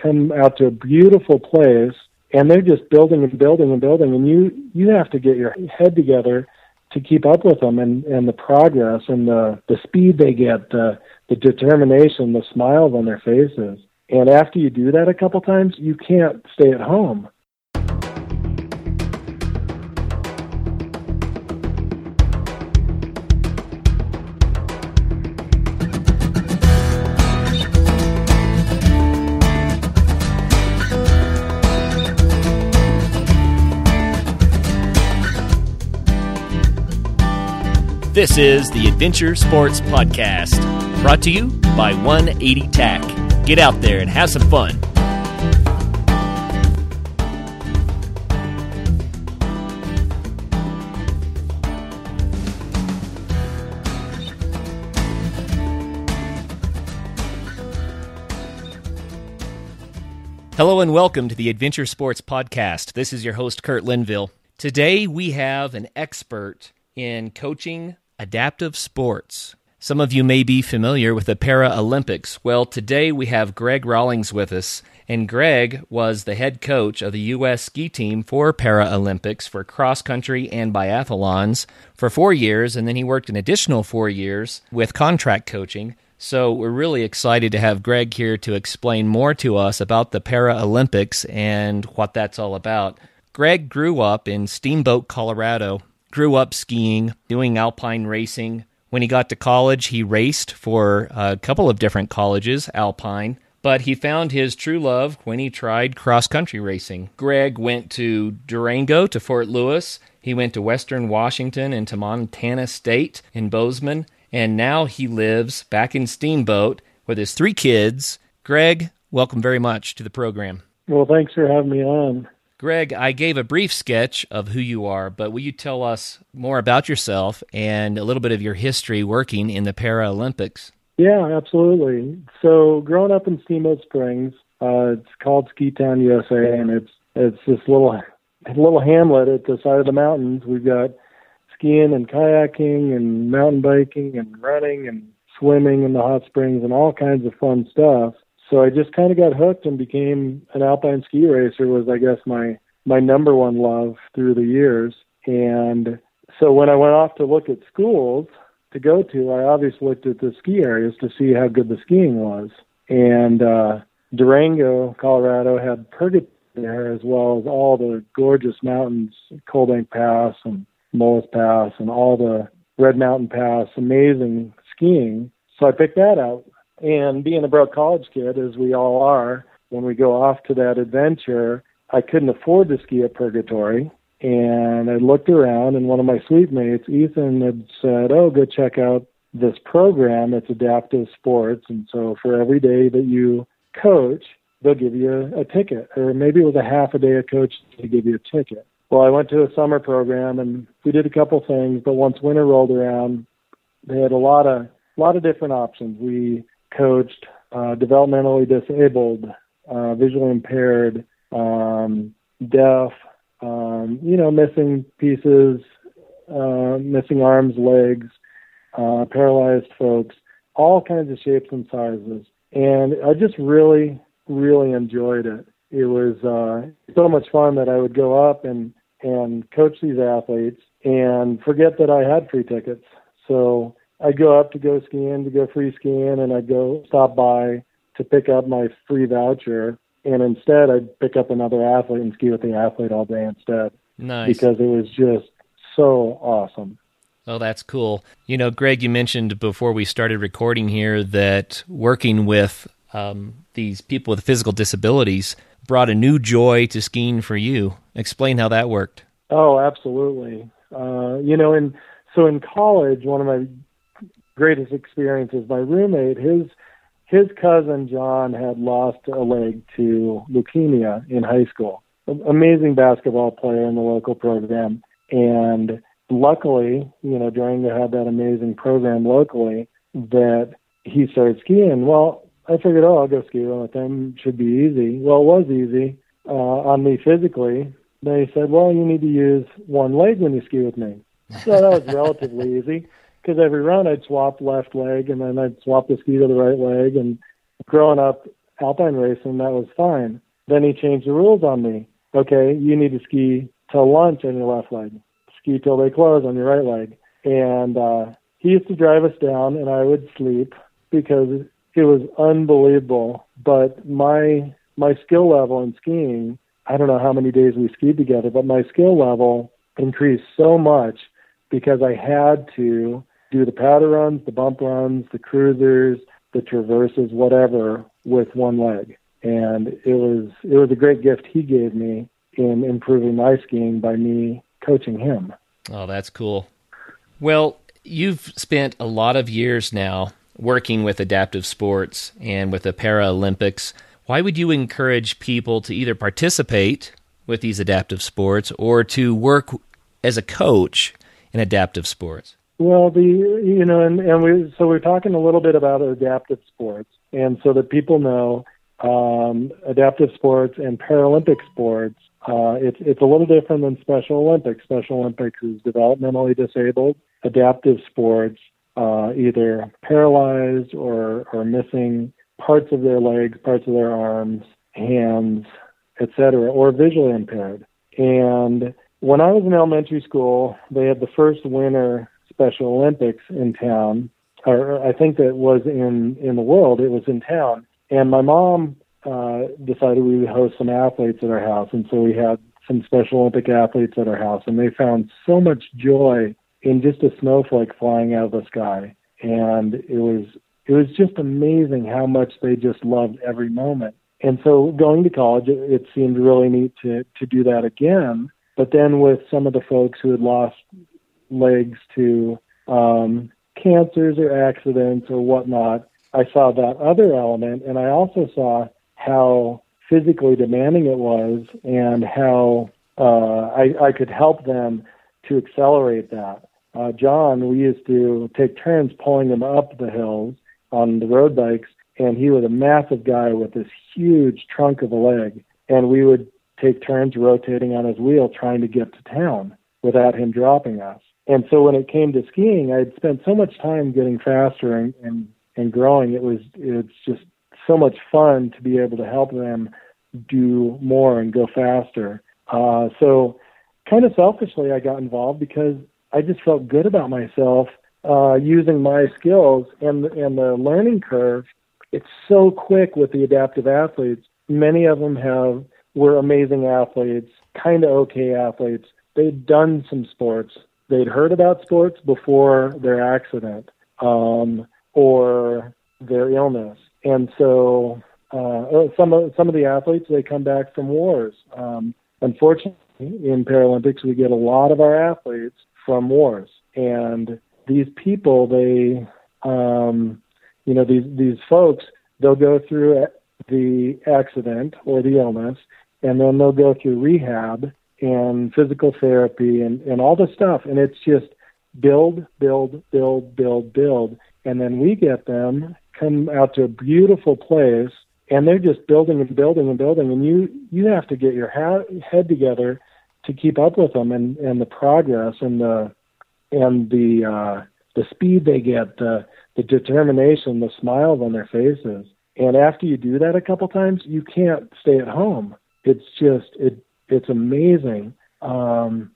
come out to a beautiful place and they're just building and building and building and you you have to get your head together to keep up with them and and the progress and the the speed they get the the determination the smiles on their faces. And after you do that a couple times you can't stay at home This is the Adventure Sports Podcast, brought to you by 180 TAC. Get out there and have some fun. Hello and welcome to the Adventure Sports Podcast. This is your host, Kurt Linville. Today we have an expert in coaching adaptive sports. Some of you may be familiar with the Paralympics. Well, today we have Greg Rawlings with us, and Greg was the head coach of the U.S. ski team for Paralympics for cross country and biathlons for four years, and then he worked an additional four years with contract coaching. So we're really excited to have Greg here to explain more to us about the Paralympics and what that's all about. Greg grew up in Steamboat, Colorado, grew up skiing, doing alpine racing. When he got to college, he raced for a couple of different colleges, alpine, but he found his true love when he tried cross country racing. Greg went to Durango, to Fort Lewis. He went to Western Washington and to Montana State in Bozeman, and now he lives back in Steamboat with his three kids. Greg, welcome very much to the program. Well, thanks for having me on. Greg, I gave a brief sketch of who you are, but will you tell us more about yourself and a little bit of your history working in the Paralympics? Yeah, absolutely. So, growing up in Steamboat Springs, uh, it's called Ski Town, USA, and it's it's this little little hamlet at the side of the mountains. We've got skiing and kayaking and mountain biking and running and swimming in the hot springs and all kinds of fun stuff so I just kind of got hooked and became an alpine ski racer was I guess my my number one love through the years. And so when I went off to look at schools to go to I obviously looked at the ski areas to see how good the skiing was. And uh Durango Colorado had Purgatory there as well as all the gorgeous mountains Bank Pass and Molas Pass and all the Red Mountain Pass amazing skiing. So I picked that out and being a broke college kid, as we all are, when we go off to that adventure, I couldn't afford to ski at Purgatory. And I looked around, and one of my suite mates, Ethan, had said, Oh, go check out this program. It's adaptive sports. And so for every day that you coach, they'll give you a, a ticket, or maybe it was a half a day of coaching to give you a ticket. Well, I went to a summer program and we did a couple things, but once winter rolled around, they had a lot of a lot of different options. We coached uh, developmentally disabled, uh, visually impaired, um, deaf, um, you know, missing pieces, uh, missing arms, legs, uh, paralyzed folks, all kinds of shapes and sizes. And I just really, really enjoyed it. It was uh, so much fun that I would go up and and coach these athletes and forget that I had free tickets. So I'd go up to go skiing, to go free skiing, and I'd go stop by to pick up my free voucher. And instead, I'd pick up another athlete and ski with the athlete all day instead. Nice. Because it was just so awesome. Oh, that's cool. You know, Greg, you mentioned before we started recording here that working with um, these people with physical disabilities brought a new joy to skiing for you. Explain how that worked. Oh, absolutely. Uh, you know, and so in college, one of my greatest experiences. My roommate, his his cousin John had lost a leg to leukemia in high school. Amazing basketball player in the local program, and luckily, you know, Durango had that amazing program locally that he started skiing. Well, I figured, oh, I'll go ski with him. Should be easy. Well, it was easy uh, on me physically. They said, well, you need to use one leg when you ski with me. So that was relatively easy because every run I'd swap left leg and then I'd swap the ski to the right leg. And growing up alpine racing, that was fine. Then he changed the rules on me. Okay, you need to ski till lunch on your left leg, ski till they close on your right leg. And uh, he used to drive us down, and I would sleep because it was unbelievable. But my my skill level in skiing, I don't know how many days we skied together, but my skill level increased so much because I had to do the powder runs, the bump runs, the cruisers, the traverses, whatever, with one leg. And it was it was a great gift he gave me in improving my skiing by me coaching him. Oh, that's cool. Well, you've spent a lot of years now working with adaptive sports and with the Paralympics. Why would you encourage people to either participate with these adaptive sports or to work as a coach in adaptive sports? Well, the you know, and and we so we're talking a little bit about adaptive sports, and so that people know um, adaptive sports and Paralympic sports. Uh, it's it's a little different than Special Olympics. Special Olympics is developmentally disabled. Adaptive sports, uh, either paralyzed or or missing parts of their legs, parts of their arms, hands, etc., or visually impaired. And when I was in elementary school, they had the first winter Special Olympics in town, or I think that was in in the world. It was in town, and my mom uh, decided we would host some athletes at our house, and so we had some Special Olympic athletes at our house, and they found so much joy in just a snowflake flying out of the sky, and it was it was just amazing how much they just loved every moment. And so going to college, it, it seemed really neat to to do that again. But then with some of the folks who had lost legs to um, cancers or accidents or whatnot, I saw that other element, and I also saw how physically demanding it was and how uh, I, I could help them to accelerate that. Uh, John, we used to take turns pulling him up the hills on the road bikes, and he was a massive guy with this huge trunk of a leg, and we would take turns rotating on his wheel trying to get to town without him dropping us. And so when it came to skiing, I'd spent so much time getting faster and, and, and growing. It was it's just so much fun to be able to help them do more and go faster. Uh, so kind of selfishly, I got involved because I just felt good about myself uh, using my skills and and the learning curve. It's so quick with the adaptive athletes. Many of them have were amazing athletes, kind of okay athletes. They'd done some sports. They'd heard about sports before their accident um, or their illness, and so uh, some of some of the athletes they come back from wars. Um, unfortunately, in Paralympics, we get a lot of our athletes from wars, and these people, they, um, you know, these these folks, they'll go through the accident or the illness, and then they'll go through rehab and physical therapy and, and all this stuff. And it's just build, build, build, build, build. And then we get them come out to a beautiful place and they're just building and building and building. And you, you have to get your ha- head together to keep up with them and, and the progress and the, and the, uh, the speed they get, the, the determination, the smiles on their faces. And after you do that a couple times, you can't stay at home it's just it it's amazing. Um,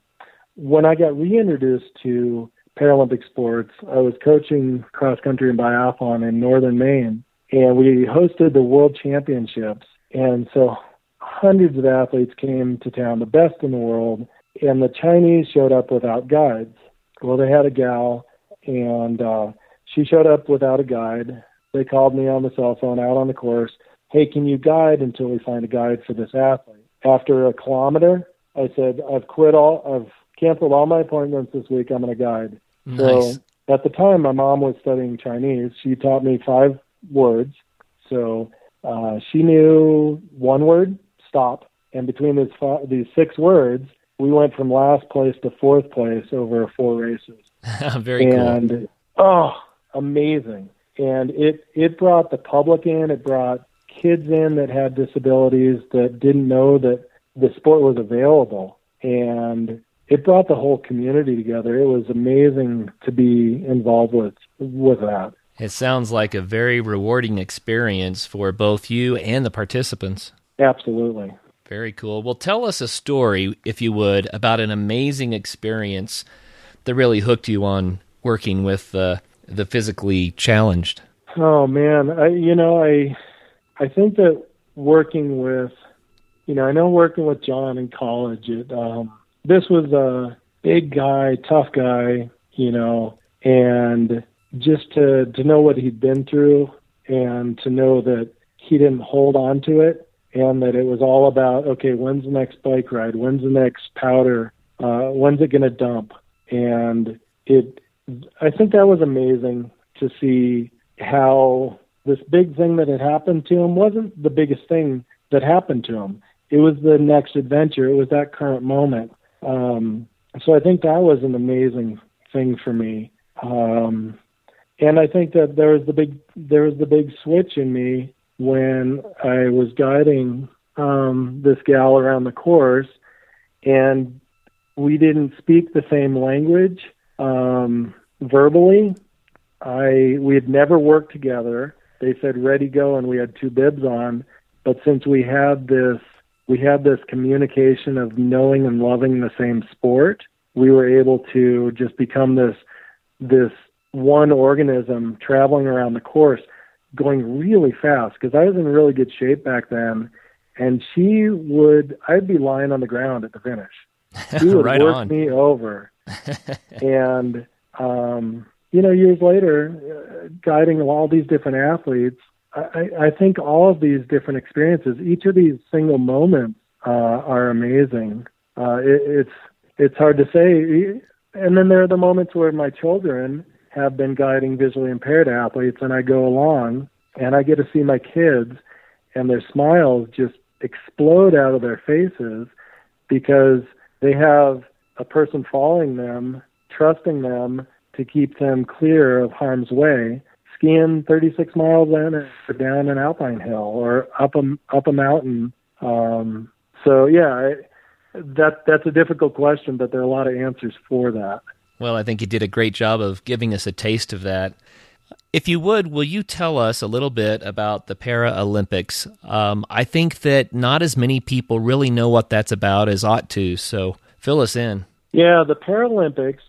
when I got reintroduced to Paralympic sports, I was coaching cross country and biathlon in northern Maine, and we hosted the World Championships. And so hundreds of athletes came to town, the best in the world, and the Chinese showed up without guides. Well, they had a gal, and uh, she showed up without a guide. They called me on the cell phone out on the course hey, can you guide until we find a guide for this athlete? After a kilometer, I said, I've quit all, I've canceled all my appointments this week. I'm going to guide. Nice. So at the time, my mom was studying Chinese. She taught me five words. So uh, she knew one word, stop. And between these five, these six words, we went from last place to fourth place over four races. Very and, cool. And oh, amazing! And it it brought the public in. It brought kids in that had disabilities that didn't know that the sport was available and it brought the whole community together. It was amazing to be involved with with that. It sounds like a very rewarding experience for both you and the participants. Absolutely. Very cool. Well, tell us a story, if you would, about an amazing experience that really hooked you on working with uh, the physically challenged. Oh man, I you know I I think that working with you know I know working with John in college. It, um, this was a big guy, tough guy, you know, and just to to know what he'd been through and to know that he didn't hold on to it and that it was all about okay, when's the next bike ride? When's the next powder? Uh, when's it going to dump? And it, I think that was amazing to see how this big thing that had happened to him wasn't the biggest thing that happened to him. It was the next adventure. It was that current moment. Um, so I think that was an amazing thing for me. Um, and I think that there was the big there was the big switch in me when I was guiding um, this gal around the course, and we didn't speak the same language um, verbally. I we had never worked together. They said ready go, and we had two bibs on. But since we had this we had this communication of knowing and loving the same sport, we were able to just become this this one organism traveling around the course going really fast because I was in really good shape back then. And she would, I'd be lying on the ground at the finish. She would right work on. me over. and, um, you know, years later, uh, guiding all these different athletes, I, I think all of these different experiences, each of these single moments, uh, are amazing. Uh, it, it's it's hard to say. And then there are the moments where my children, have been guiding visually impaired athletes, and I go along and I get to see my kids, and their smiles just explode out of their faces because they have a person following them, trusting them to keep them clear of harm's way, skiing 36 miles in or down an alpine hill or up a up a mountain. Um, so yeah, I, that that's a difficult question, but there are a lot of answers for that. Well, I think you did a great job of giving us a taste of that. If you would, will you tell us a little bit about the Paralympics? Um, I think that not as many people really know what that's about as ought to, so fill us in. Yeah, the Paralympics,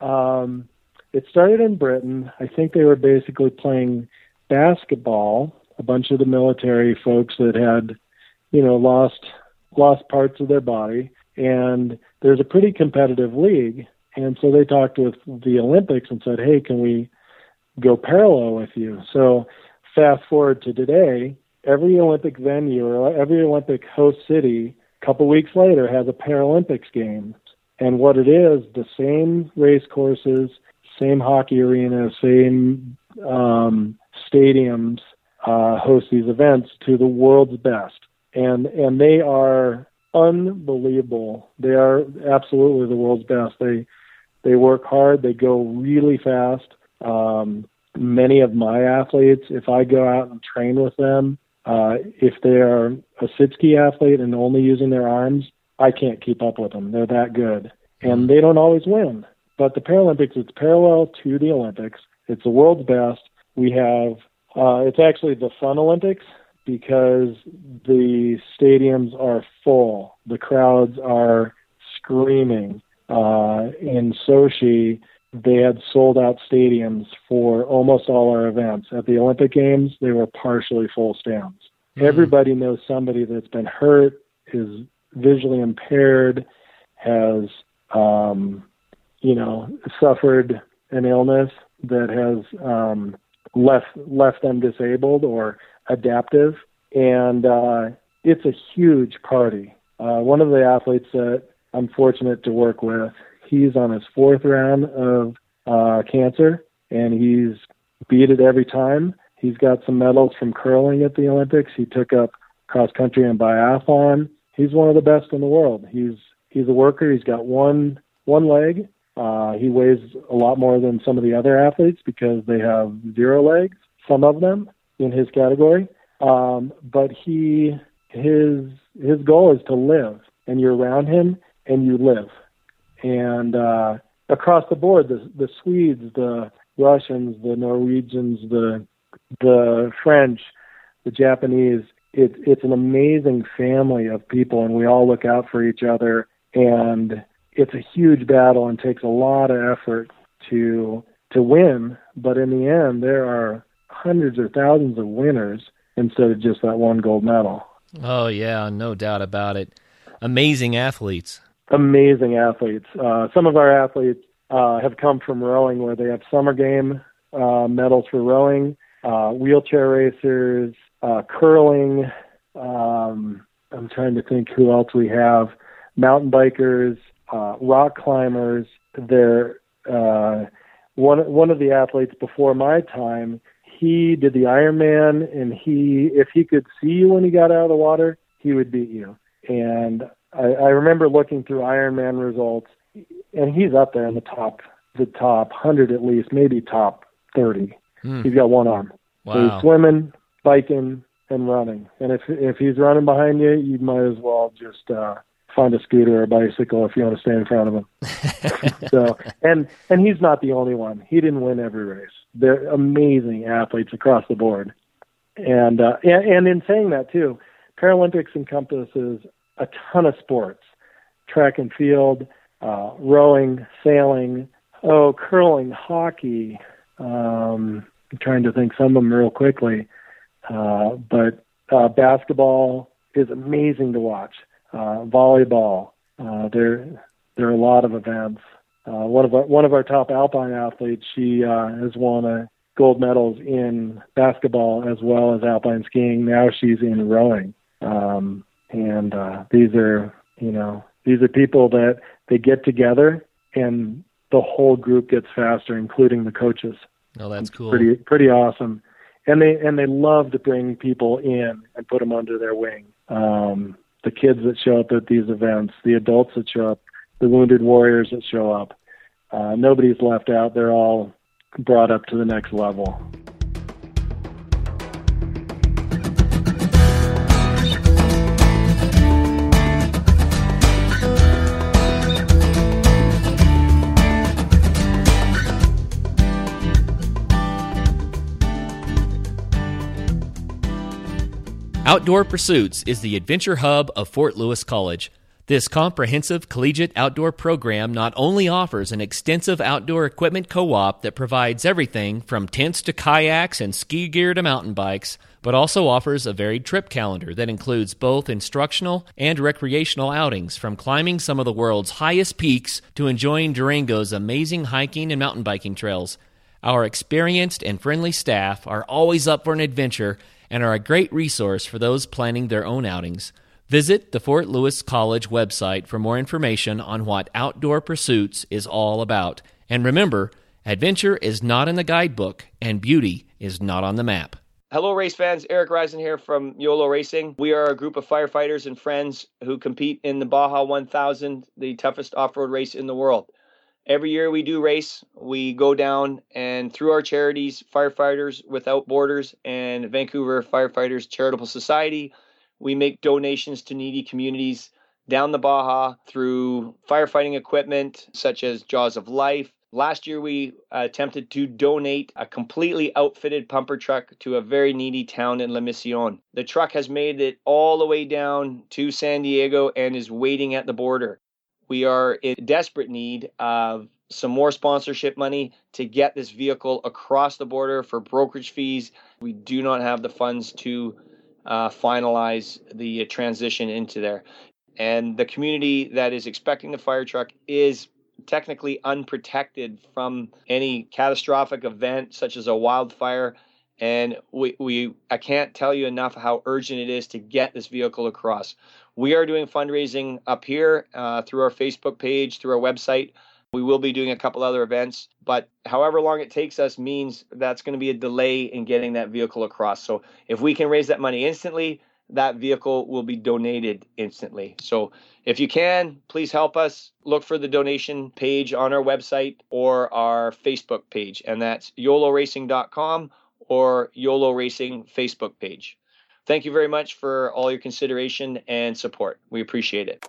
um, it started in Britain. I think they were basically playing basketball, a bunch of the military folks that had, you know, lost lost parts of their body. And there's a pretty competitive league and so they talked with the Olympics and said, hey, can we go parallel with you? So fast forward to today, every Olympic venue or every Olympic host city, a couple weeks later, has a Paralympics game. And what it is, the same race courses, same hockey arena, same um, stadiums uh, host these events to the world's best. And and they are unbelievable. They are absolutely the world's best. They they work hard. They go really fast. Um, many of my athletes, if I go out and train with them, uh, if they are a sit ski athlete and only using their arms, I can't keep up with them. They're that good, and they don't always win. But the Paralympics, it's parallel to the Olympics. It's the world's best. We have. Uh, it's actually the Fun Olympics because the stadiums are full. The crowds are screaming uh, in Sochi, they had sold out stadiums for almost all our events. At the Olympic Games, they were partially full stands. Mm-hmm. Everybody knows somebody that's been hurt, is visually impaired, has, um, you know, suffered an illness that has um, left left them disabled or adaptive, and uh, it's a huge party. Uh, one of the athletes that I'm fortunate to work with. He's on his fourth round of uh, cancer, and he's beat it every time. He's got some medals from curling at the Olympics. He took up cross country and biathlon. He's one of the best in the world. He's he's a worker. He's got one one leg. Uh, he weighs a lot more than some of the other athletes because they have zero legs. Some of them in his category. Um, but he his his goal is to live, and you're around him, and you live. And uh, across the board, the the Swedes, the Russians, the Norwegians, the the French, the Japanese. It, it's an amazing family of people, and we all look out for each other. And it's a huge battle and takes a lot of effort to to win. But in the end, there are hundreds or thousands of winners instead of just that one gold medal. Oh yeah, no doubt about it. Amazing athletes. Amazing athletes. Uh, some of our athletes uh, have come from rowing, where they have summer game uh, medals for rowing, uh, wheelchair racers, uh, curling. Um, I'm trying to think who else we have. Mountain bikers, uh, rock climbers. They're uh, one one of the athletes before my time. He did the Ironman, and he if he could see you when he got out of the water, he would beat you. And I, I remember looking through Ironman results, and he's up there in the top the top hundred at least, maybe top thirty. Hmm. He's got one arm. Wow. So he's swimming, biking, and running. And if if he's running behind you, you might as well just uh find a scooter or a bicycle if you want to stay in front of him. so, and and he's not the only one. He didn't win every race. They're amazing athletes across the board. And uh, and, and in saying that too, Paralympics encompasses a ton of sports: track and field, uh, rowing, sailing, oh, curling, hockey. Um, I'm trying to think some of them real quickly, uh, but uh, basketball is amazing to watch uh, volleyball. Uh, there, there are a lot of events. Uh, one of our one of our top alpine athletes, she uh, has won a gold medals in basketball as well as alpine skiing. Now she's in rowing, um, and uh, these are you know these are people that they get together and the whole group gets faster, including the coaches. Oh, that's cool. Pretty pretty awesome, and they and they love to bring people in and put them under their wing. Um, the kids that show up at these events, the adults that show up, the wounded warriors that show up. Uh, nobody's left out. They're all brought up to the next level. Outdoor Pursuits is the adventure hub of Fort Lewis College. This comprehensive collegiate outdoor program not only offers an extensive outdoor equipment co op that provides everything from tents to kayaks and ski gear to mountain bikes, but also offers a varied trip calendar that includes both instructional and recreational outings from climbing some of the world's highest peaks to enjoying Durango's amazing hiking and mountain biking trails. Our experienced and friendly staff are always up for an adventure and are a great resource for those planning their own outings. Visit the Fort Lewis College website for more information on what Outdoor Pursuits is all about. And remember, adventure is not in the guidebook, and beauty is not on the map. Hello, race fans. Eric Risen here from YOLO Racing. We are a group of firefighters and friends who compete in the Baja 1000, the toughest off road race in the world every year we do race we go down and through our charities firefighters without borders and vancouver firefighters charitable society we make donations to needy communities down the baja through firefighting equipment such as jaws of life. Last year we attempted to donate a completely outfitted pumper truck to a very needy town in la mission the truck has made it all the way down to san diego and is waiting at the border we are in desperate need of some more sponsorship money to get this vehicle across the border for brokerage fees. We do not have the funds to uh, finalize the transition into there. And the community that is expecting the fire truck is technically unprotected from any catastrophic event such as a wildfire and we, we i can't tell you enough how urgent it is to get this vehicle across we are doing fundraising up here uh, through our facebook page through our website we will be doing a couple other events but however long it takes us means that's going to be a delay in getting that vehicle across so if we can raise that money instantly that vehicle will be donated instantly. So if you can, please help us. Look for the donation page on our website or our Facebook page, and that's yoloracing.com or YOLO Racing Facebook page. Thank you very much for all your consideration and support. We appreciate it.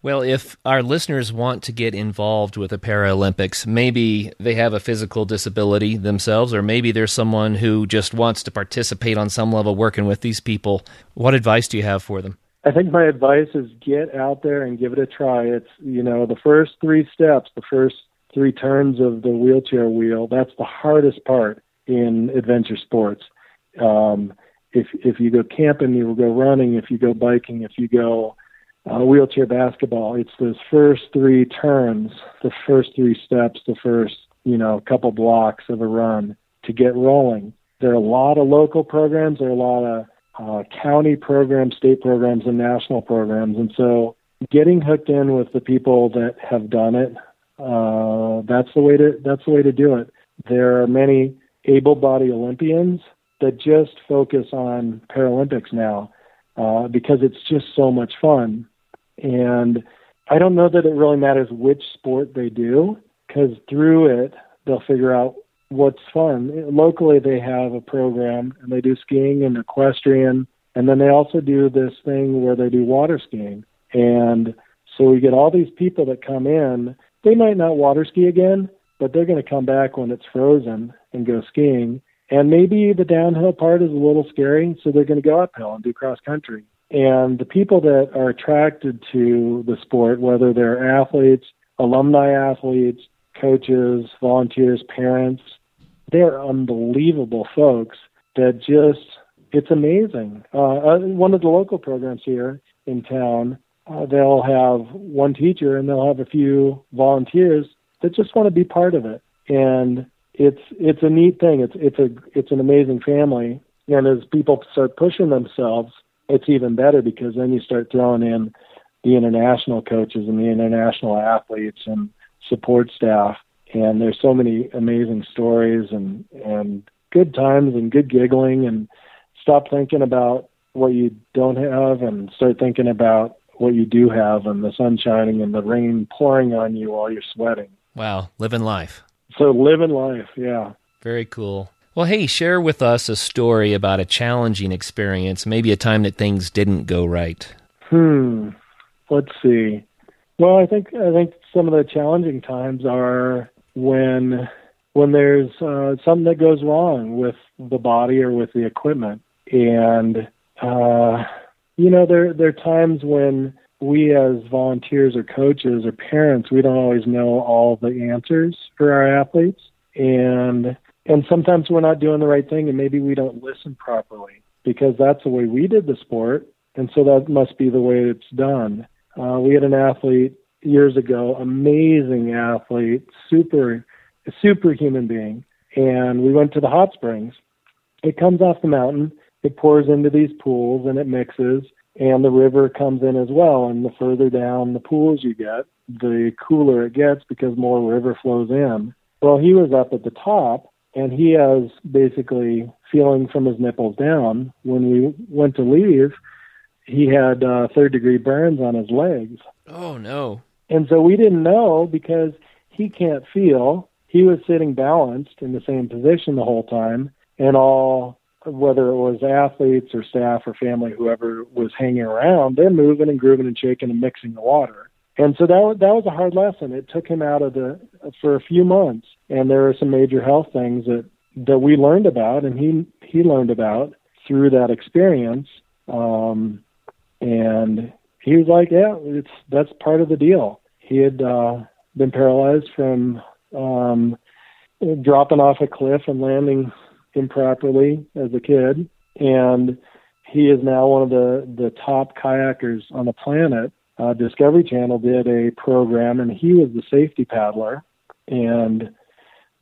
Well, if our listeners want to get involved with the Paralympics, maybe they have a physical disability themselves, or maybe there's someone who just wants to participate on some level working with these people. What advice do you have for them? I think my advice is get out there and give it a try. It's, you know, the first three steps, the first three turns of the wheelchair wheel, that's the hardest part in adventure sports. Um, if if you go camping, you will go running. If you go biking, if you go uh, wheelchair basketball. It's those first three turns, the first three steps, the first you know couple blocks of a run to get rolling. There are a lot of local programs. There are a lot of uh, county programs, state programs, and national programs. And so, getting hooked in with the people that have done it, uh, that's the way to that's the way to do it. There are many able-bodied Olympians that just focus on Paralympics now uh, because it's just so much fun. And I don't know that it really matters which sport they do, because through it, they'll figure out what's fun. Locally, they have a program and they do skiing and equestrian, and then they also do this thing where they do water skiing. And so we get all these people that come in. They might not water ski again, but they're going to come back when it's frozen and go skiing. And maybe the downhill part is a little scary, so they're going to go uphill and do cross country. And the people that are attracted to the sport, whether they're athletes, alumni athletes, coaches, volunteers, parents, they're unbelievable folks that just, it's amazing. Uh, uh, one of the local programs here in town, uh, they'll have one teacher and they'll have a few volunteers that just want to be part of it. And it's it's a neat thing. It's it's a it's an amazing family. And as people start pushing themselves it's even better because then you start throwing in the international coaches and the international athletes and support staff and there's so many amazing stories and and good times and good giggling and stop thinking about what you don't have and start thinking about what you do have and the sun shining and the rain pouring on you while you're sweating. Wow, living life. So living life, yeah. Very cool. Well, hey, share with us a story about a challenging experience, maybe a time that things didn't go right. Hmm. Let's see. Well, I think I think some of the challenging times are when when there's uh, something that goes wrong with the body or with the equipment, and uh, you know there there are times when we as volunteers or coaches or parents we don't always know all the answers for our athletes, and and sometimes we're not doing the right thing and maybe we don't listen properly because that's the way we did the sport. And so that must be the way it's done. Uh, we had an athlete years ago amazing athlete super super human being and we went to the hot springs it comes off the mountain it pours into these pools and it mixes and the river comes in as well and the further down the pools you get the cooler it gets because more river flows in well he was up at the top and he has basically feeling from his nipples down. When we went to leave, he had uh, third degree burns on his legs. Oh no! And so we didn't know because he can't feel. He was sitting balanced in the same position the whole time, and all whether it was athletes or staff or family, whoever was hanging around, they're moving and grooving and shaking and mixing the water. And so that that was a hard lesson. It took him out of the for a few months, and there were some major health things that that we learned about, and he he learned about through that experience. Um, and he was like, "Yeah, it's that's part of the deal." He had uh, been paralyzed from um, dropping off a cliff and landing improperly as a kid, and he is now one of the the top kayakers on the planet uh, Discovery Channel did a program, and he was the safety paddler. And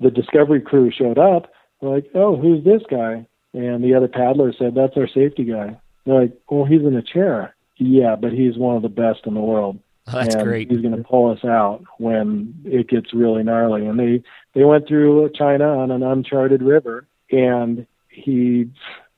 the Discovery crew showed up. Like, "Oh, who's this guy?" And the other paddler said, "That's our safety guy." They're like, "Well, he's in a chair." Yeah, but he's one of the best in the world. that's and great. He's going to pull us out when it gets really gnarly. And they they went through China on an uncharted river, and he,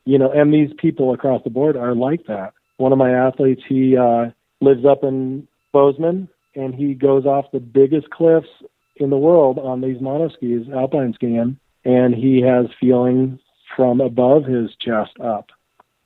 you know, and these people across the board are like that. One of my athletes, he uh, lives up in Bozeman, and he goes off the biggest cliffs in the world on these monoskis, alpine skiing, and he has feeling from above his chest up.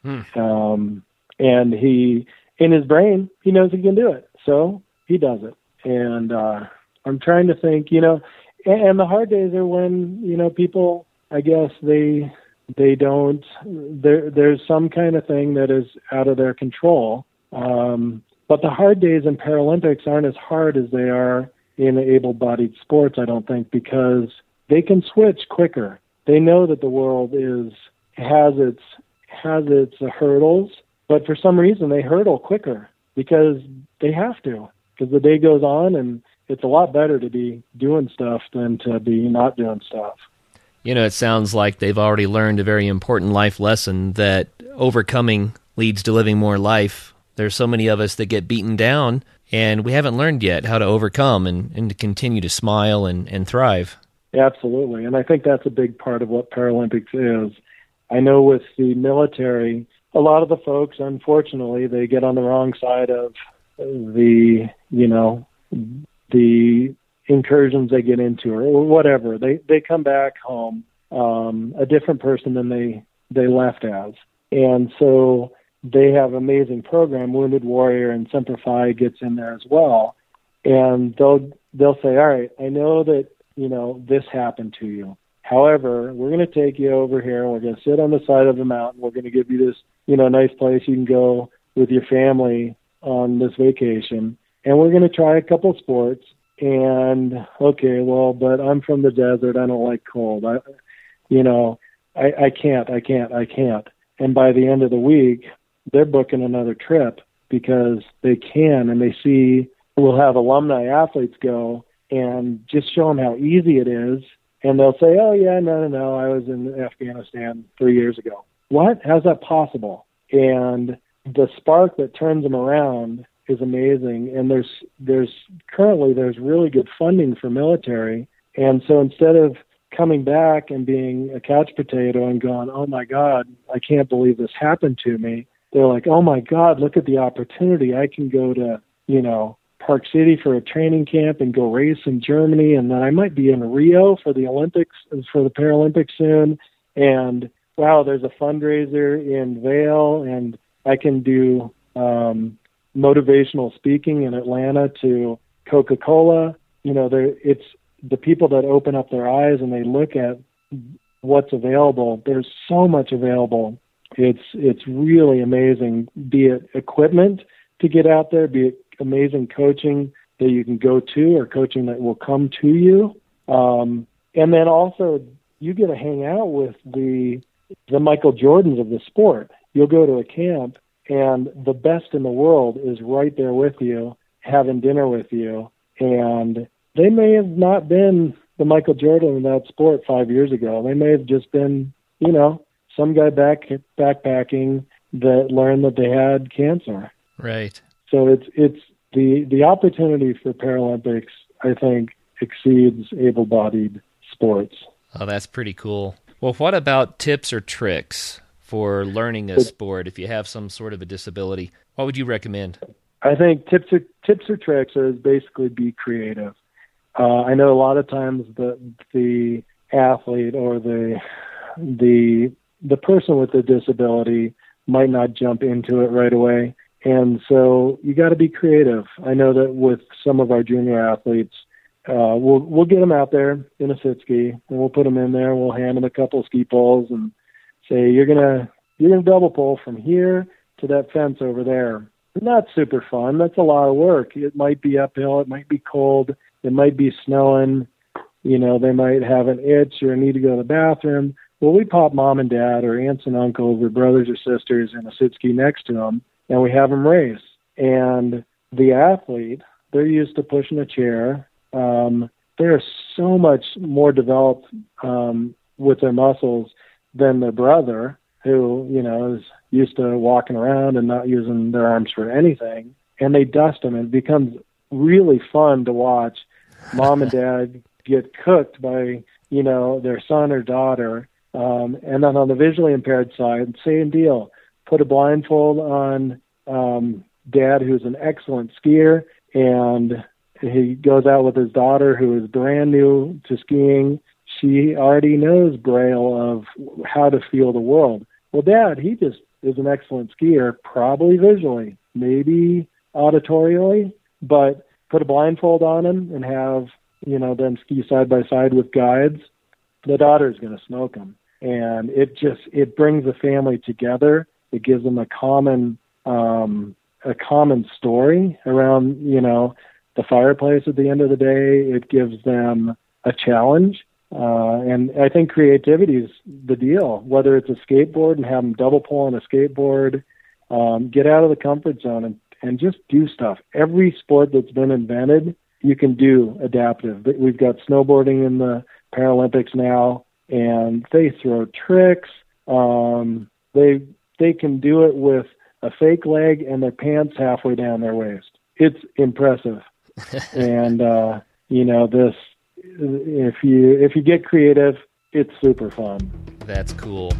Hmm. Um, and he, in his brain, he knows he can do it. So he does it. And uh, I'm trying to think, you know, and, and the hard days are when you know people, I guess they they don't there there's some kind of thing that is out of their control. Um, but the hard days in Paralympics aren't as hard as they are in able-bodied sports, I don't think, because they can switch quicker. They know that the world is has its has its hurdles, but for some reason they hurdle quicker because they have to. Because the day goes on, and it's a lot better to be doing stuff than to be not doing stuff. You know, it sounds like they've already learned a very important life lesson that overcoming leads to living more life. There's so many of us that get beaten down, and we haven't learned yet how to overcome and, and to continue to smile and, and thrive. Absolutely. And I think that's a big part of what Paralympics is. I know with the military, a lot of the folks, unfortunately, they get on the wrong side of the, you know, the incursions they get into or whatever. They they come back home um, a different person than they they left as, and so they have amazing program. Wounded Warrior and Semper Fi gets in there as well, and they'll they'll say, all right, I know that you know this happened to you. However, we're going to take you over here and we're going to sit on the side of the mountain. We're going to give you this, you know, nice place you can go with your family on this vacation. And we're going to try a couple sports and okay, well, but I'm from the desert. I don't like cold. I, you know, I, I can't, I can't, I can't. And by the end of the week, they're booking another trip because they can and they see we'll have alumni athletes go and just show them how easy it is. And they'll say, oh, yeah, no, no, no, I was in Afghanistan three years ago. What? How's that possible? And the spark that turns them around is amazing and there's there's currently there's really good funding for military and so instead of coming back and being a couch potato and going oh my god i can't believe this happened to me they're like oh my god look at the opportunity i can go to you know park city for a training camp and go race in germany and then i might be in rio for the olympics for the paralympics soon and wow there's a fundraiser in Vail and i can do um motivational speaking in Atlanta to Coca-Cola. You know, there it's the people that open up their eyes and they look at what's available. There's so much available. It's it's really amazing. Be it equipment to get out there, be it amazing coaching that you can go to or coaching that will come to you. Um, and then also you get to hang out with the the Michael Jordans of the sport. You'll go to a camp and the best in the world is right there with you, having dinner with you. And they may have not been the Michael Jordan in that sport five years ago. They may have just been, you know, some guy back backpacking that learned that they had cancer. Right. So it's it's the the opportunity for Paralympics, I think, exceeds able-bodied sports. Oh, that's pretty cool. Well, what about tips or tricks for learning a sport if you have some sort of a disability? What would you recommend? I think tips or tips or tricks is basically be creative. Uh, I know a lot of times the the athlete or the the the person with the disability might not jump into it right away, and so you got to be creative. I know that with some of our junior athletes, uh, we'll we'll get them out there in a sit ski, and we'll put them in there. We'll hand them a couple of ski poles and say you're gonna you're gonna double pole from here to that fence over there. Not super fun. That's a lot of work. It might be uphill. It might be cold. It might be snowing. You know, they might have an itch or need to go to the bathroom. Well, we pop mom and dad or aunts and uncles or brothers or sisters in a sit ski next to them, and we have them race. And the athlete, they're used to pushing a chair. Um, they're so much more developed um, with their muscles than their brother, who you know is used to walking around and not using their arms for anything, and they dust them. And it becomes really fun to watch mom and dad get cooked by you know their son or daughter. Um, and then on the visually impaired side, same deal. Put a blindfold on um, dad, who's an excellent skier, and he goes out with his daughter, who is brand new to skiing, she already knows Braille of how to feel the world. Well, Dad, he just is an excellent skier, probably visually, maybe auditorially, but put a blindfold on him and have you know them ski side by side with guides, the daughter's going to smoke him. and it just it brings the family together. It gives them a common um, a common story around you know the fireplace at the end of the day. It gives them a challenge. Uh, and I think creativity is the deal. Whether it's a skateboard and have them double pole on a skateboard, um, get out of the comfort zone and, and just do stuff. Every sport that's been invented, you can do adaptive. We've got snowboarding in the Paralympics now, and they throw tricks. Um, they they can do it with a fake leg and their pants halfway down their waist. It's impressive. and uh, you know this if you if you get creative, it's super fun. That's cool.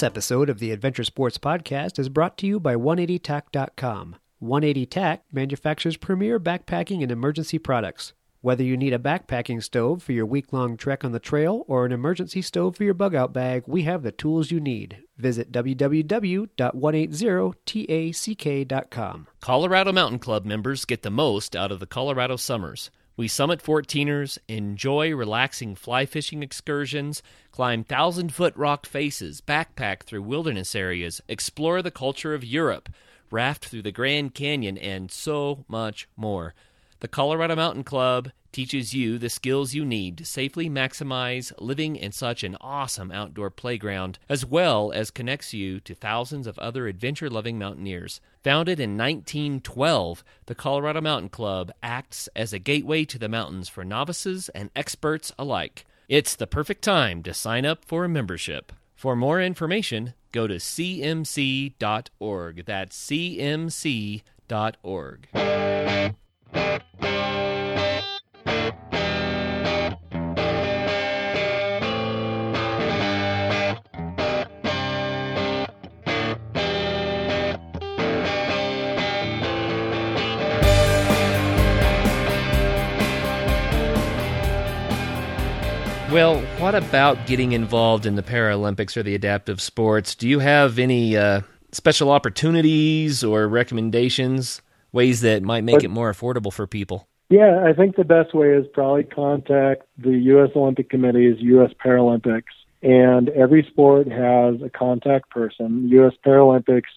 This episode of the Adventure Sports Podcast is brought to you by 180tac.com. 180 TAC manufactures premier backpacking and emergency products. Whether you need a backpacking stove for your week long trek on the trail or an emergency stove for your bug out bag, we have the tools you need. Visit www.180tac.com. Colorado Mountain Club members get the most out of the Colorado summers. We summit 14ers, enjoy relaxing fly fishing excursions, climb thousand foot rock faces, backpack through wilderness areas, explore the culture of Europe, raft through the Grand Canyon, and so much more. The Colorado Mountain Club teaches you the skills you need to safely maximize living in such an awesome outdoor playground, as well as connects you to thousands of other adventure loving mountaineers. Founded in 1912, the Colorado Mountain Club acts as a gateway to the mountains for novices and experts alike. It's the perfect time to sign up for a membership. For more information, go to cmc.org. That's cmc.org. Well, what about getting involved in the Paralympics or the adaptive sports? Do you have any uh, special opportunities or recommendations, ways that might make it more affordable for people? Yeah, I think the best way is probably contact the U.S. Olympic Committee's U.S. Paralympics, and every sport has a contact person. U.S. Paralympics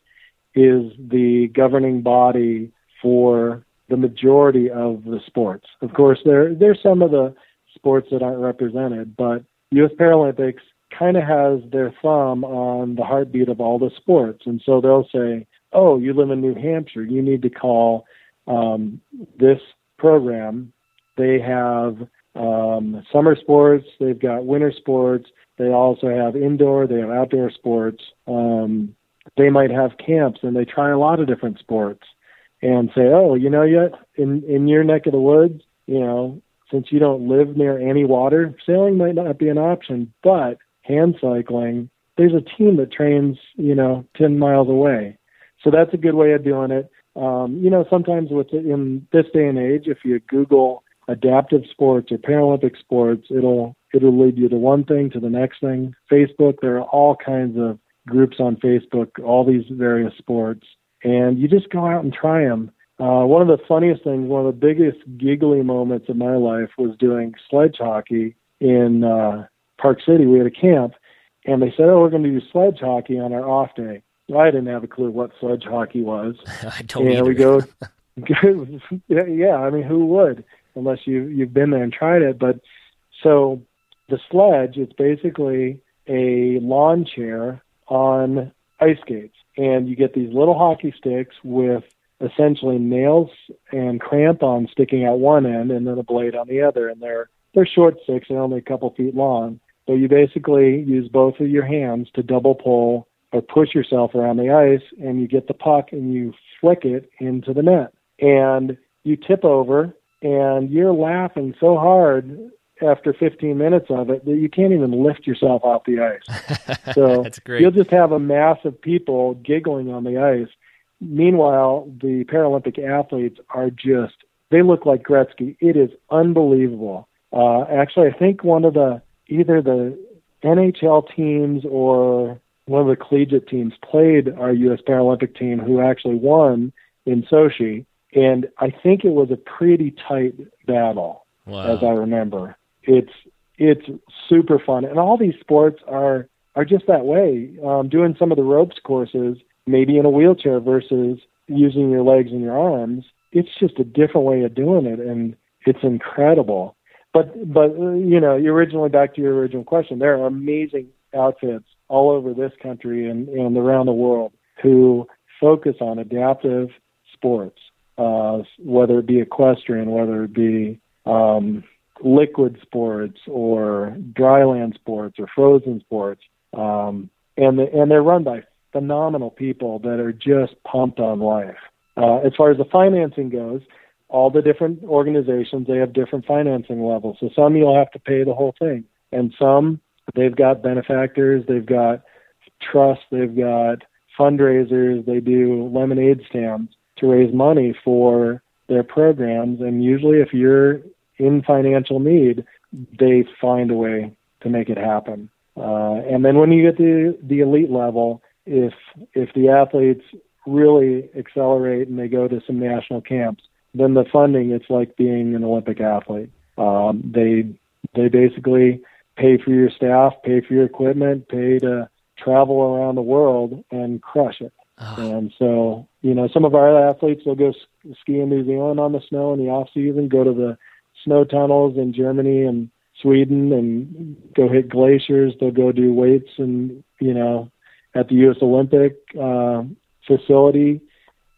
is the governing body for the majority of the sports. Of course, there there's some of the sports that aren't represented, but U.S. Paralympics kind of has their thumb on the heartbeat of all the sports. And so they'll say, oh, you live in New Hampshire, you need to call um, this program. They have um, summer sports, they've got winter sports, they also have indoor, they have outdoor sports. Um, they might have camps and they try a lot of different sports and say, oh, you know, yet in in your neck of the woods, you know, since you don't live near any water, sailing might not be an option, but hand cycling, there's a team that trains, you know, 10 miles away. So that's a good way of doing it. Um, you know, sometimes with in this day and age, if you Google adaptive sports or Paralympic sports, it'll it'll lead you to one thing to the next thing. Facebook, there are all kinds of groups on Facebook, all these various sports, and you just go out and try them. Uh, one of the funniest things, one of the biggest giggly moments of my life was doing sledge hockey in uh, Park City. We had a camp, and they said, "Oh, we're going to do sledge hockey on our off day." Well, I didn't have a clue what sledge hockey was. I don't and either. we go, yeah, yeah. I mean, who would, unless you you've been there and tried it? But so the sledge, it's basically a lawn chair on ice skates, and you get these little hockey sticks with essentially nails and crampons sticking out one end and then a blade on the other. And they're they're short sticks, they're only a couple feet long. So you basically use both of your hands to double pole or push yourself around the ice, and you get the puck and you flick it into the net. And you tip over, and you're laughing so hard after 15 minutes of it that you can't even lift yourself off the ice. So That's great. you'll just have a mass of people giggling on the ice meanwhile, the Paralympic athletes are just, they look like Gretzky. It is unbelievable. Uh, actually, I think one of the, either the NHL teams or one of the collegiate teams played our U.S. Paralympic team who actually won in Sochi. And I think it was a pretty tight battle, wow. as I remember. It's it's super fun, and all these sports are are just that way. Um, doing some of the ropes courses, maybe in a wheelchair versus using your legs and your arms, it's just a different way of doing it, and it's incredible. But but you know, originally back to your original question, there are amazing outfits all over this country and, and around the world who focus on adaptive sports, uh, whether it be equestrian, whether it be um, liquid sports or dryland sports or frozen sports, um, and the, and they're run by phenomenal people that are just pumped on life. Uh, as far as the financing goes, all the different organizations they have different financing levels. So some you'll have to pay the whole thing, and some they've got benefactors, they've got trusts, they've got fundraisers, they do lemonade stands to raise money for their programs. And usually, if you're in financial need, they find a way to make it happen. Uh, and then when you get to the elite level, if if the athletes really accelerate and they go to some national camps, then the funding it's like being an Olympic athlete. Um, they they basically pay for your staff, pay for your equipment, pay to travel around the world and crush it. Oh. And so, you know, some of our athletes will go ski in New Zealand on the snow in the off season, go to the snow tunnels in Germany and Sweden and go hit glaciers. They'll go do weights and, you know, at the U.S. Olympic uh, facility,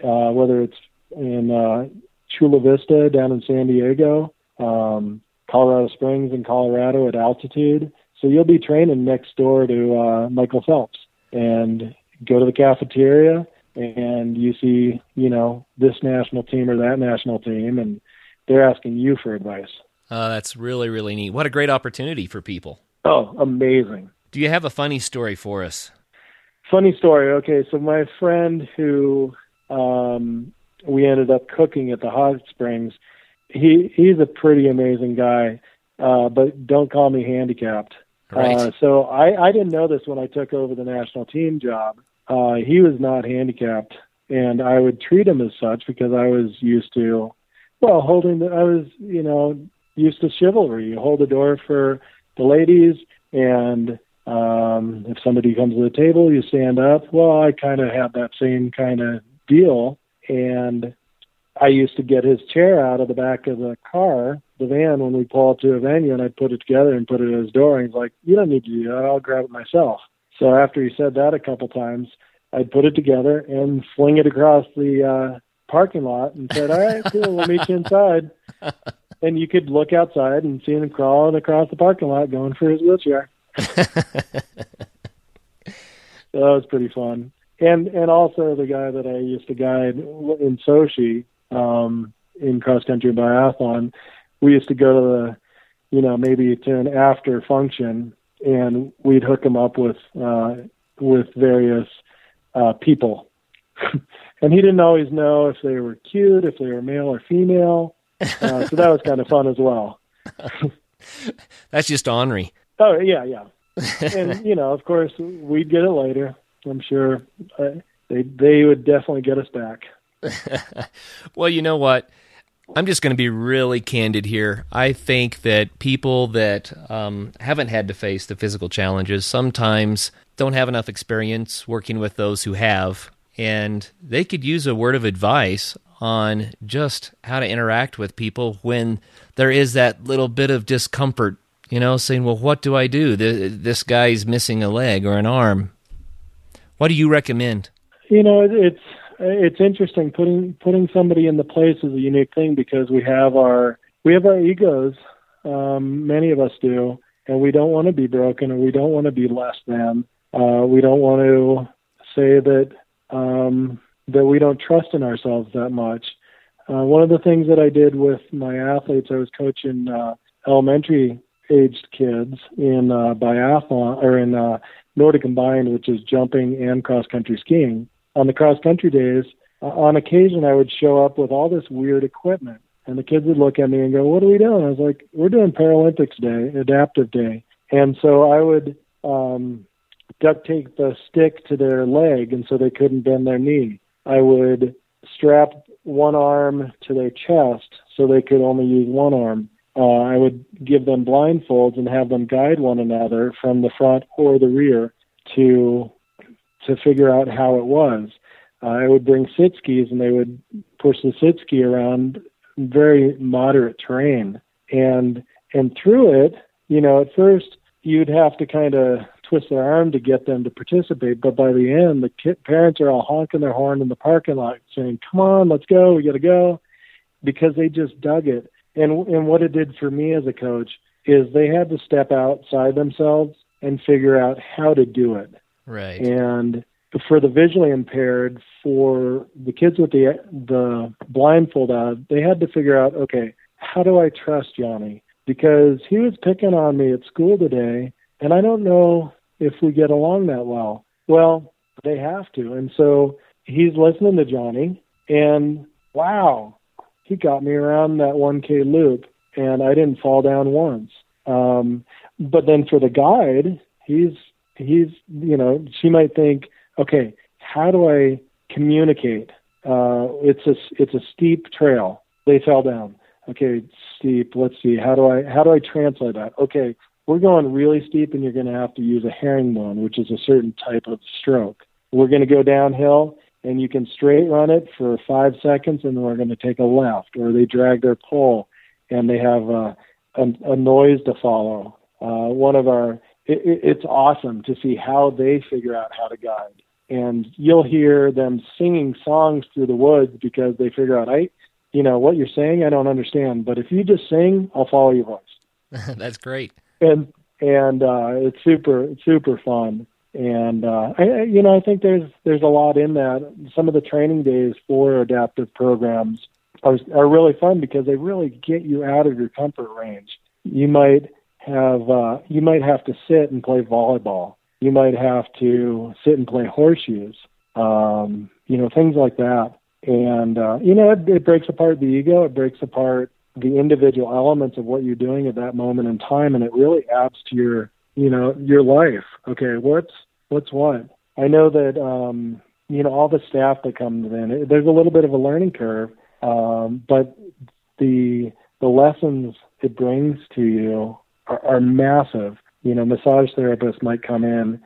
uh, whether it's in uh, Chula Vista down in San Diego, um, Colorado Springs in Colorado at altitude. So you'll be training next door to uh, Michael Phelps and go to the cafeteria and you see, you know, this national team or that national team and they're asking you for advice. Uh, that's really, really neat. What a great opportunity for people. Oh, amazing. Do you have a funny story for us? Funny story. Okay, so my friend who um, we ended up cooking at the hot springs, he he's a pretty amazing guy, uh, but don't call me handicapped. Right. Uh, so I, I didn't know this when I took over the national team job. Uh, he was not handicapped, and I would treat him as such because I was used to, well, holding the, I was, you know, used to chivalry. You hold the door for the ladies, and um, if somebody comes to the table, you stand up. Well, I kind of had that same kind of deal, and I used to get his chair out of the back of the car, the van, when we pull up to a venue, and I'd put it together and put it at his door. And he's like, "You don't need to do that. I'll grab it myself." So after he said that a couple times, I'd put it together and fling it across the uh, parking lot and said, "All right, cool. We'll meet you inside." and you could look outside and see him crawling across the parking lot going for his wheelchair. So that was pretty fun. And and also the guy that I used to guide in Sochi, um, in cross country biathlon, we used to go to the, you know, maybe to an after function, and we'd hook him up with uh, with various uh, people, and he didn't always know if they were cute, if they were male or female. Uh, so that was kind of fun as well. That's just ornery. Oh yeah, yeah, and you know, of course, we'd get it later. I'm sure uh, they they would definitely get us back. well, you know what? I'm just going to be really candid here. I think that people that um, haven't had to face the physical challenges sometimes don't have enough experience working with those who have, and they could use a word of advice on just how to interact with people when there is that little bit of discomfort, you know, saying, well, what do I do? This guy's missing a leg or an arm. What do you recommend? You know, it's it's interesting putting putting somebody in the place is a unique thing because we have our we have our egos. Um, many of us do, and we don't want to be broken, and we don't want to be less than. Uh, we don't want to say that um, that we don't trust in ourselves that much. Uh, one of the things that I did with my athletes, I was coaching uh, elementary aged kids in uh, biathlon or in uh, Nordic combined, which is jumping and cross country skiing on the cross country days, uh, on occasion I would show up with all this weird equipment and the kids would look at me and go, "What are we doing?" I was like, "We're doing Paralympics Day, Adaptive Day." And so I would um, duct tape the stick to their leg, and so they couldn't bend their knee. I would strap one arm to their chest so they could only use one arm. Uh, I would give them blindfolds and have them guide one another from the front or the rear to to figure out how it was. Uh, I would bring sit skis and they would push the sit ski around very moderate terrain. And and through it, you know, at first you'd have to kind of twist their arm to get them to participate, but by the end, the kid, parents are all honking their horn in the parking lot, saying, "Come on, let's go, we got to go," because they just dug it. And and what it did for me as a coach is they had to step outside themselves and figure out how to do it. Right. And for the visually impaired, for the kids with the the blindfold on, they had to figure out, okay, how do I trust Johnny? Because he was picking on me at school today, and I don't know if we get along that well. Well, they have to, and so he's listening to Johnny, and wow, he got me around that 1K loop, and I didn't fall down once. Um, but then for the guide, he's he's you know she might think okay, how do I communicate? Uh, it's a it's a steep trail. They fell down. Okay, steep. Let's see. How do I how do I translate that? Okay, we're going really steep, and you're going to have to use a herringbone, which is a certain type of stroke. We're going to go downhill, and you can straight run it for five seconds, and then we're going to take a left. Or they drag their pole, and they have a a, a noise to follow. Uh, one of our it, it's awesome to see how they figure out how to guide and you'll hear them singing songs through the woods because they figure out, I, you know, what you're saying, I don't understand, but if you just sing, I'll follow your voice. That's great. And and uh, it's super super fun. And uh, I, you know, I think there's there's a lot in that. Some of the training days for adaptive programs are are really fun because they really get you out of your comfort range. You might have uh, you might have to sit and play volleyball you might have to sit and play horseshoes, um, you know, things like that. And, uh, you know, it, it breaks apart the ego, it breaks apart the individual elements of what you're doing at that moment in time, and it really adds to your, you know, your life. Okay, what's, what's what? I know that, um, you know, all the staff that comes in, it, there's a little bit of a learning curve, um, but the, the lessons it brings to you are, are massive you know, massage therapists might come in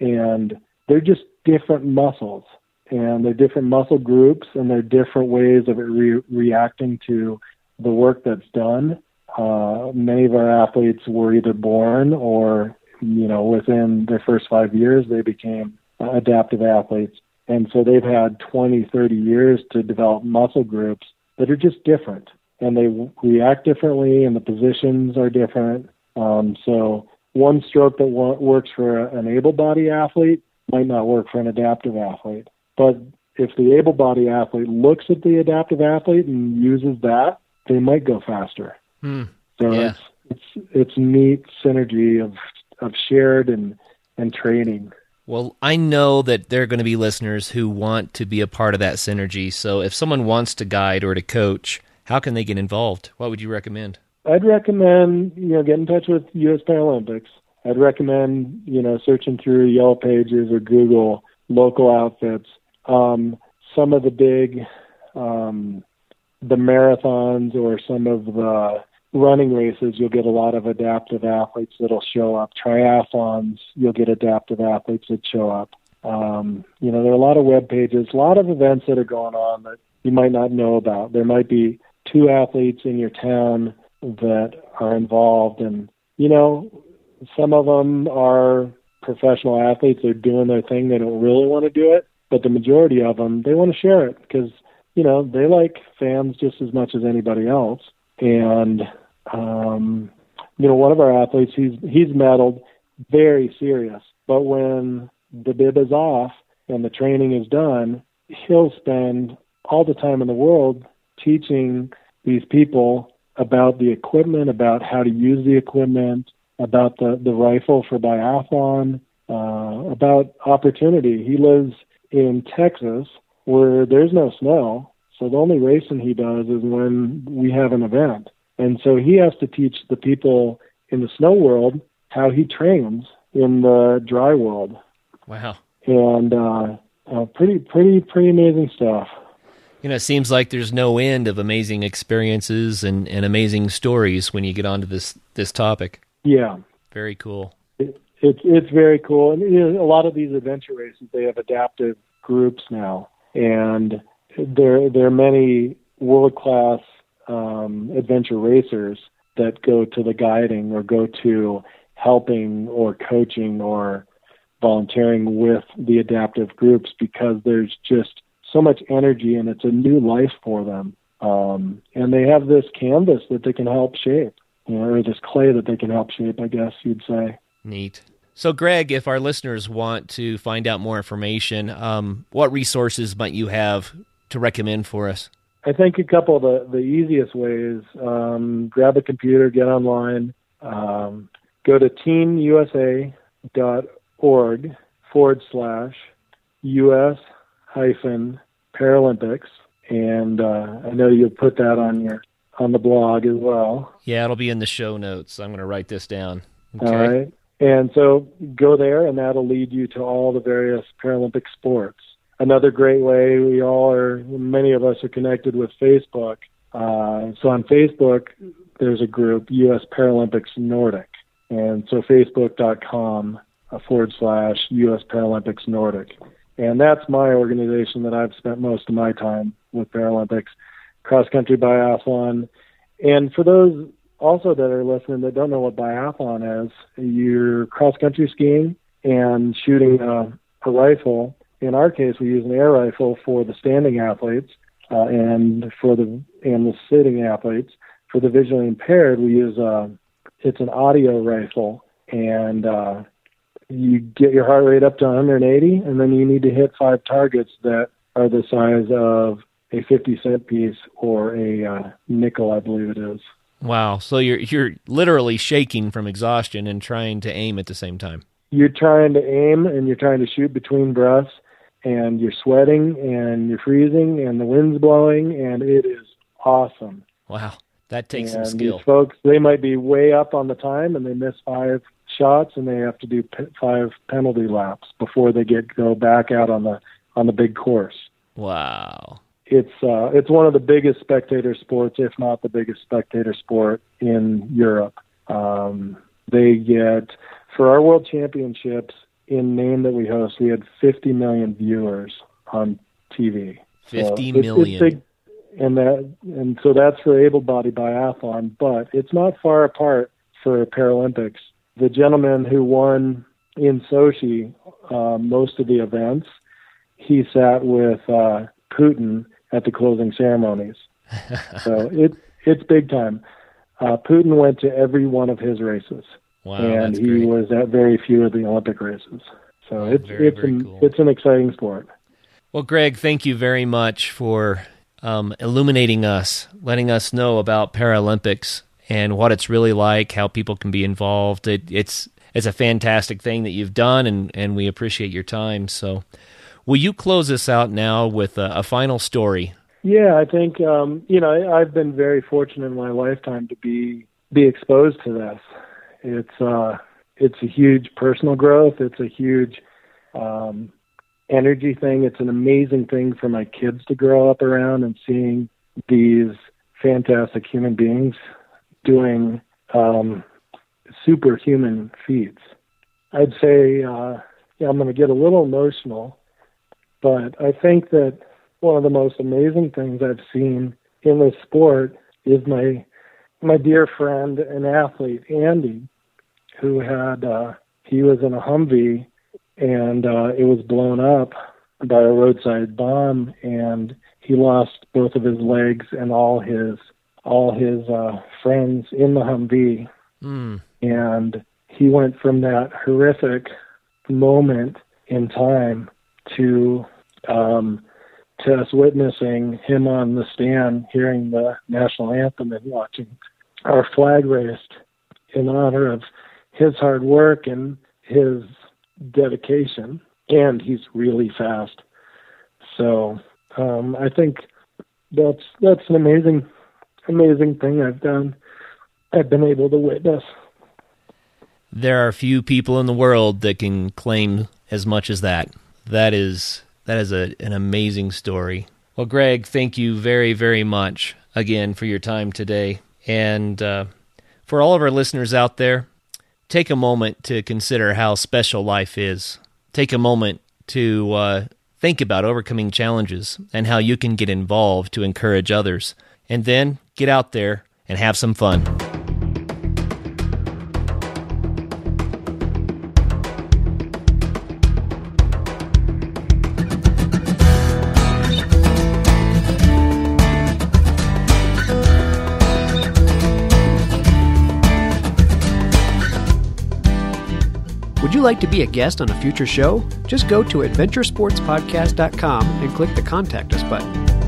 and they're just different muscles and they're different muscle groups and they're different ways of re- reacting to the work that's done. Uh, many of our athletes were either born or, you know, within their first five years, they became adaptive athletes. And so they've had 20, 30 years to develop muscle groups that are just different and they react differently and the positions are different. Um, so one stroke that works for an able body athlete might not work for an adaptive athlete. But if the able body athlete looks at the adaptive athlete and uses that, they might go faster. Hmm. So yeah. it's it's it's neat synergy of of shared and and training. Well, I know that there are going to be listeners who want to be a part of that synergy. So if someone wants to guide or to coach, how can they get involved? What would you recommend? I'd recommend you know get in touch with U.S. Paralympics. I'd recommend you know searching through Yellow Pages or Google local outfits. Um, some of the big um, the marathons or some of the running races, you'll get a lot of adaptive athletes that'll show up. Triathlons, you'll get adaptive athletes that show up. Um, you know, there are a lot of web pages, a lot of events that are going on that you might not know about. There might be two athletes in your town that are involved and you know some of them are professional athletes they're doing their thing they don't really want to do it but the majority of them they want to share it because you know they like fans just as much as anybody else and um you know one of our athletes he's he's medaled very serious but when the bib is off and the training is done he'll spend all the time in the world teaching these people about the equipment, about how to use the equipment, about the, the rifle for biathlon, uh, about opportunity. He lives in Texas where there's no snow. So the only racing he does is when we have an event. And so he has to teach the people in the snow world how he trains in the dry world. Wow. And uh, uh, pretty, pretty, pretty amazing stuff. You know, it seems like there's no end of amazing experiences and, and amazing stories when you get onto this this topic. Yeah. Very cool. It, it's it's very cool, and you know, a lot of these adventure races they have adaptive groups now, and there there are many world class um, adventure racers that go to the guiding or go to helping or coaching or volunteering with the adaptive groups because there's just so much energy and it's a new life for them. Um, and they have this canvas that they can help shape, you know, or this clay that they can help shape, I guess you'd say. Neat. So, Greg, if our listeners want to find out more information, um, what resources might you have to recommend for us? I think a couple of the, the easiest ways um, grab a computer, get online, um, go to teamusa.org forward slash US hyphen Paralympics. And uh, I know you'll put that on your on the blog as well. Yeah, it'll be in the show notes. I'm going to write this down. Okay. All right. And so go there, and that'll lead you to all the various Paralympic sports. Another great way, we all are, many of us are connected with Facebook. Uh, so on Facebook, there's a group, U.S. Paralympics Nordic. And so facebook.com uh, forward slash U.S. Paralympics Nordic. And that's my organization that I've spent most of my time with Paralympics, cross country biathlon. And for those also that are listening that don't know what biathlon is, you're cross country skiing and shooting a, a rifle. In our case, we use an air rifle for the standing athletes uh, and for the and the sitting athletes. For the visually impaired, we use a uh, it's an audio rifle, and uh, you get your heart rate up to 180, and then you need to hit five targets that are the size of a 50 cent piece or a uh, nickel, I believe it is. Wow! So you're you're literally shaking from exhaustion and trying to aim at the same time. You're trying to aim and you're trying to shoot between breaths, and you're sweating and you're freezing and the wind's blowing, and it is awesome. Wow, that takes and some skill. These folks, they might be way up on the time and they miss five shots and they have to do p- five penalty laps before they get go back out on the on the big course. Wow. It's uh, it's one of the biggest spectator sports, if not the biggest spectator sport in Europe. Um, they get for our world championships in Maine that we host, we had 50 million viewers on TV. Fifty so million. Big, and that and so that's for able-bodied biathlon, but it's not far apart for Paralympics the gentleman who won in Sochi uh, most of the events, he sat with uh, Putin at the closing ceremonies. so it it's big time. Uh, Putin went to every one of his races, wow, and he great. was at very few of the Olympic races. So it's very, it's very an cool. it's an exciting sport. Well, Greg, thank you very much for um, illuminating us, letting us know about Paralympics and what it's really like, how people can be involved. It, it's it's a fantastic thing that you've done, and, and we appreciate your time. So, will you close us out now with a, a final story? Yeah, I think um, you know I've been very fortunate in my lifetime to be be exposed to this. It's uh, it's a huge personal growth. It's a huge um, energy thing. It's an amazing thing for my kids to grow up around and seeing these fantastic human beings doing um, superhuman feats. I'd say, uh, yeah, I'm going to get a little emotional, but I think that one of the most amazing things I've seen in this sport is my my dear friend and athlete Andy, who had uh, he was in a Humvee and uh, it was blown up by a roadside bomb, and he lost both of his legs and all his all his uh, friends in the Humvee, mm. and he went from that horrific moment in time to um, to us witnessing him on the stand, hearing the national anthem, and watching our flag raised in honor of his hard work and his dedication. And he's really fast. So um, I think that's that's an amazing amazing thing I've done. I've been able to witness. There are few people in the world that can claim as much as that. That is that is a, an amazing story. Well, Greg, thank you very very much again for your time today, and uh, for all of our listeners out there, take a moment to consider how special life is. Take a moment to uh, think about overcoming challenges and how you can get involved to encourage others. And then get out there and have some fun. Like to be a guest on a future show? Just go to adventuresportspodcast.com and click the Contact Us button.